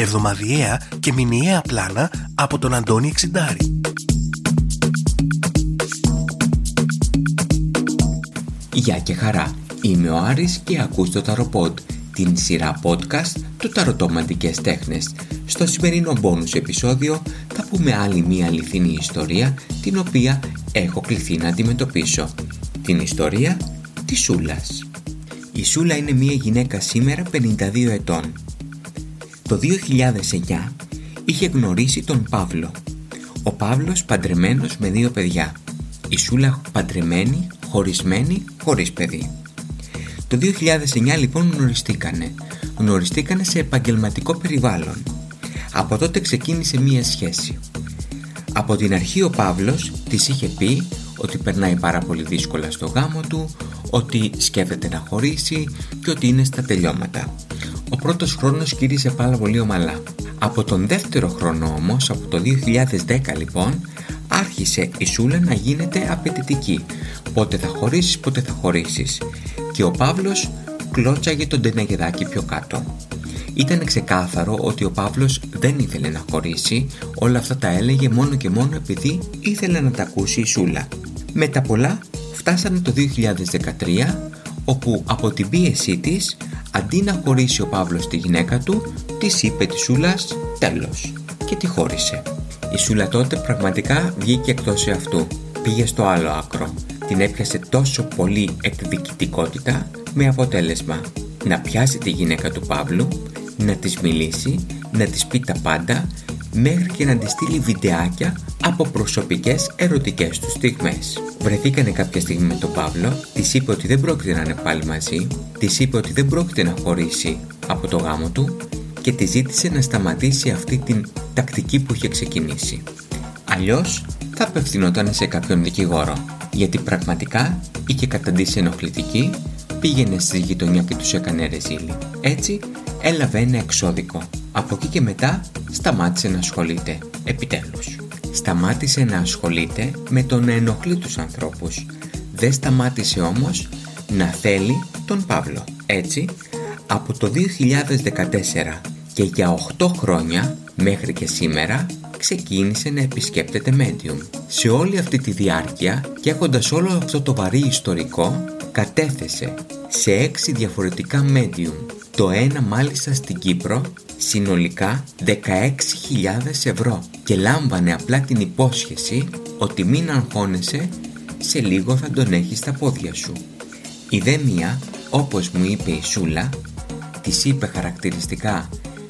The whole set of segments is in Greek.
Εβδομαδιαία και μηνιαία πλάνα από τον Αντώνη Εξιντάρη. Γεια και χαρά, είμαι ο Άρης και ακούς το Ταροποντ, την σειρά podcast του Ταρωτομαντικές Τέχνες. Στο σημερινό bonus επεισόδιο θα πούμε άλλη μία αληθινή ιστορία την οποία έχω κληθεί να αντιμετωπίσω. Την ιστορία της Σούλας. Η Σούλα είναι μία γυναίκα σήμερα 52 ετών. Το 2009 είχε γνωρίσει τον Παύλο. Ο Παύλος παντρεμένος με δύο παιδιά. Η Σούλα παντρεμένη, χωρισμένη, χωρίς παιδί. Το 2009 λοιπόν γνωριστήκανε. Γνωριστήκανε σε επαγγελματικό περιβάλλον. Από τότε ξεκίνησε μία σχέση. Από την αρχή ο Παύλος της είχε πει ότι περνάει πάρα πολύ δύσκολα στο γάμο του, ότι σκέφτεται να χωρίσει και ότι είναι στα τελειώματα. Ο πρώτος χρόνος κύρισε πάρα πολύ ομαλά. Από τον δεύτερο χρόνο όμως, από το 2010 λοιπόν, άρχισε η Σούλα να γίνεται απαιτητική. Πότε θα χωρίσεις, πότε θα χωρίσεις. Και ο Παύλος κλώτσαγε τον τενεγεδάκι πιο κάτω. Ήταν ξεκάθαρο ότι ο Παύλος δεν ήθελε να χωρίσει, όλα αυτά τα έλεγε μόνο και μόνο επειδή ήθελε να τα ακούσει η Σούλα. Με τα πολλά φτάσανε το 2013 όπου από την πίεσή της αντί να χωρίσει ο Παύλος τη γυναίκα του της είπε της Σούλας τέλος και τη χώρισε. Η Σούλα τότε πραγματικά βγήκε εκτός αυτού. Πήγε στο άλλο άκρο. Την έπιασε τόσο πολύ εκδικητικότητα με αποτέλεσμα να πιάσει τη γυναίκα του Παύλου, να της μιλήσει, να της πει τα πάντα μέχρι και να της στείλει βιντεάκια από προσωπικές ερωτικές τους στιγμές. Βρεθήκανε κάποια στιγμή με τον Παύλο, της είπε ότι δεν πρόκειται να είναι πάλι μαζί, της είπε ότι δεν πρόκειται να χωρίσει από το γάμο του και τη ζήτησε να σταματήσει αυτή την τακτική που είχε ξεκινήσει. Αλλιώς θα απευθυνόταν σε κάποιον δικηγόρο, γιατί πραγματικά είχε καταντήσει ενοχλητική, πήγαινε στη γειτονιά και τους έκανε ρεζίλι. Έτσι έλαβε ένα εξώδικο. Από εκεί και μετά σταμάτησε να ασχολείται, επιτέλους. Σταμάτησε να ασχολείται με το να ενοχλεί τους ανθρώπους. Δεν σταμάτησε όμως να θέλει τον Παύλο. Έτσι, από το 2014 και για 8 χρόνια μέχρι και σήμερα ξεκίνησε να επισκέπτεται medium. Σε όλη αυτή τη διάρκεια και έχοντας όλο αυτό το βαρύ ιστορικό κατέθεσε σε 6 διαφορετικά medium το ένα μάλιστα στην Κύπρο συνολικά 16.000 ευρώ και λάμβανε απλά την υπόσχεση ότι μην αγχώνεσαι, σε λίγο θα τον έχεις στα πόδια σου. Η δε μία, όπως μου είπε η Σούλα, της είπε χαρακτηριστικά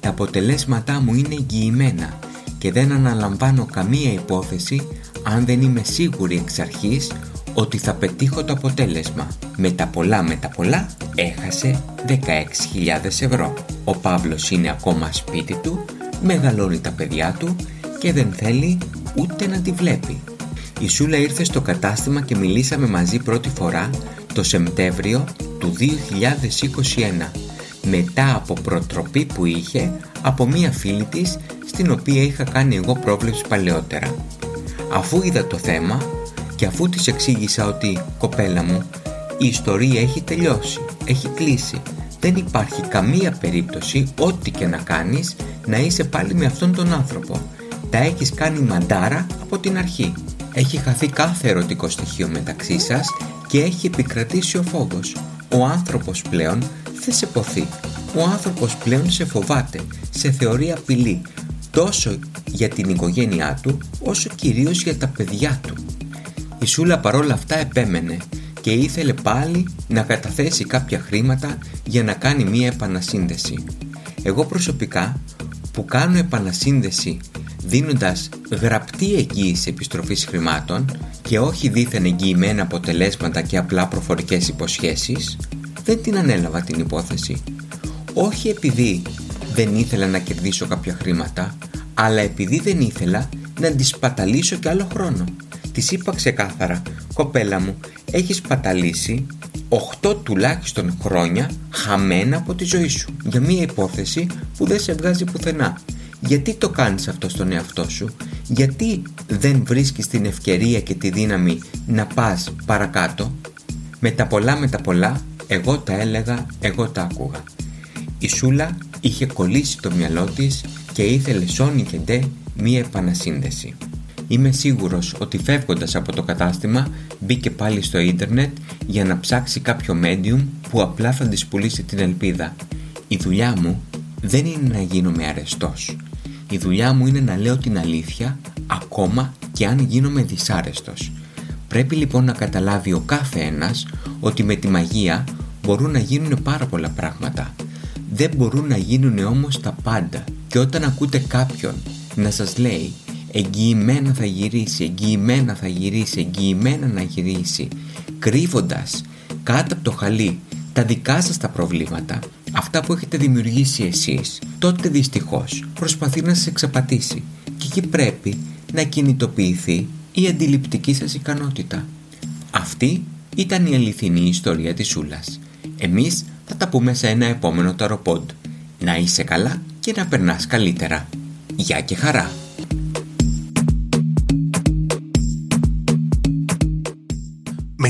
«Τα αποτελέσματά μου είναι εγγυημένα και δεν αναλαμβάνω καμία υπόθεση αν δεν είμαι σίγουρη εξ αρχής ότι θα πετύχω το αποτέλεσμα. Με τα πολλά με τα πολλά έχασε 16.000 ευρώ. Ο Παύλος είναι ακόμα σπίτι του, μεγαλώνει τα παιδιά του και δεν θέλει ούτε να τη βλέπει. Η Σούλα ήρθε στο κατάστημα και μιλήσαμε μαζί πρώτη φορά το Σεπτέμβριο του 2021 μετά από προτροπή που είχε από μία φίλη της στην οποία είχα κάνει εγώ πρόβλεψη παλαιότερα. Αφού είδα το θέμα και αφού της εξήγησα ότι «Κοπέλα μου, η ιστορία έχει τελειώσει, έχει κλείσει. Δεν υπάρχει καμία περίπτωση, ό,τι και να κάνεις, να είσαι πάλι με αυτόν τον άνθρωπο. Τα έχεις κάνει μαντάρα από την αρχή. Έχει χαθεί κάθε ερωτικό στοιχείο μεταξύ σας και έχει επικρατήσει ο φόβος. Ο άνθρωπος πλέον δεν σε ποθεί. Ο άνθρωπος πλέον σε φοβάται, σε θεωρεί απειλή, τόσο για την οικογένειά του, όσο κυρίως για τα παιδιά του. Η Σούλα παρόλα αυτά επέμενε και ήθελε πάλι να καταθέσει κάποια χρήματα για να κάνει μία επανασύνδεση. Εγώ προσωπικά που κάνω επανασύνδεση δίνοντας γραπτή εγγύηση επιστροφής χρημάτων και όχι δίθεν εγγυημένα αποτελέσματα και απλά προφορικές υποσχέσεις, δεν την ανέλαβα την υπόθεση. Όχι επειδή δεν ήθελα να κερδίσω κάποια χρήματα, αλλά επειδή δεν ήθελα να τη σπαταλήσω κι άλλο χρόνο. Της είπα ξεκάθαρα, κοπέλα μου, έχεις παταλήσει 8 τουλάχιστον χρόνια χαμένα από τη ζωή σου για μια υπόθεση που δεν σε βγάζει πουθενά. Γιατί το κάνεις αυτό στον εαυτό σου, γιατί δεν βρίσκεις την ευκαιρία και τη δύναμη να πας παρακάτω; Με τα πολλά με τα πολλά, εγώ τα έλεγα, εγώ τα άκουγα. Η Σούλα είχε κολλήσει το μυαλό της και ήθελε σόνι και ντε μία επανασύνδεση. Είμαι σίγουρος ότι φεύγοντας από το κατάστημα μπήκε πάλι στο ίντερνετ για να ψάξει κάποιο medium που απλά θα της πουλήσει την ελπίδα. Η δουλειά μου δεν είναι να γίνομαι αρεστός. Η δουλειά μου είναι να λέω την αλήθεια ακόμα και αν γίνομαι δυσάρεστος. Πρέπει λοιπόν να καταλάβει ο κάθε ένας ότι με τη μαγεία μπορούν να γίνουν πάρα πολλά πράγματα. Δεν μπορούν να γίνουν όμως τα πάντα και όταν ακούτε κάποιον να σας λέει εγγυημένα θα γυρίσει, εγγυημένα θα γυρίσει, εγγυημένα να γυρίσει κρύβοντας κάτω από το χαλί τα δικά σας τα προβλήματα αυτά που έχετε δημιουργήσει εσείς τότε δυστυχώς προσπαθεί να σας εξαπατήσει και εκεί πρέπει να κινητοποιηθεί η αντιληπτική σας ικανότητα. Αυτή ήταν η αληθινή ιστορία της Σούλας. Εμείς θα τα πούμε σε ένα επόμενο ταροπόντ. Να είσαι καλά και να περνάς καλύτερα. Γεια και χαρά!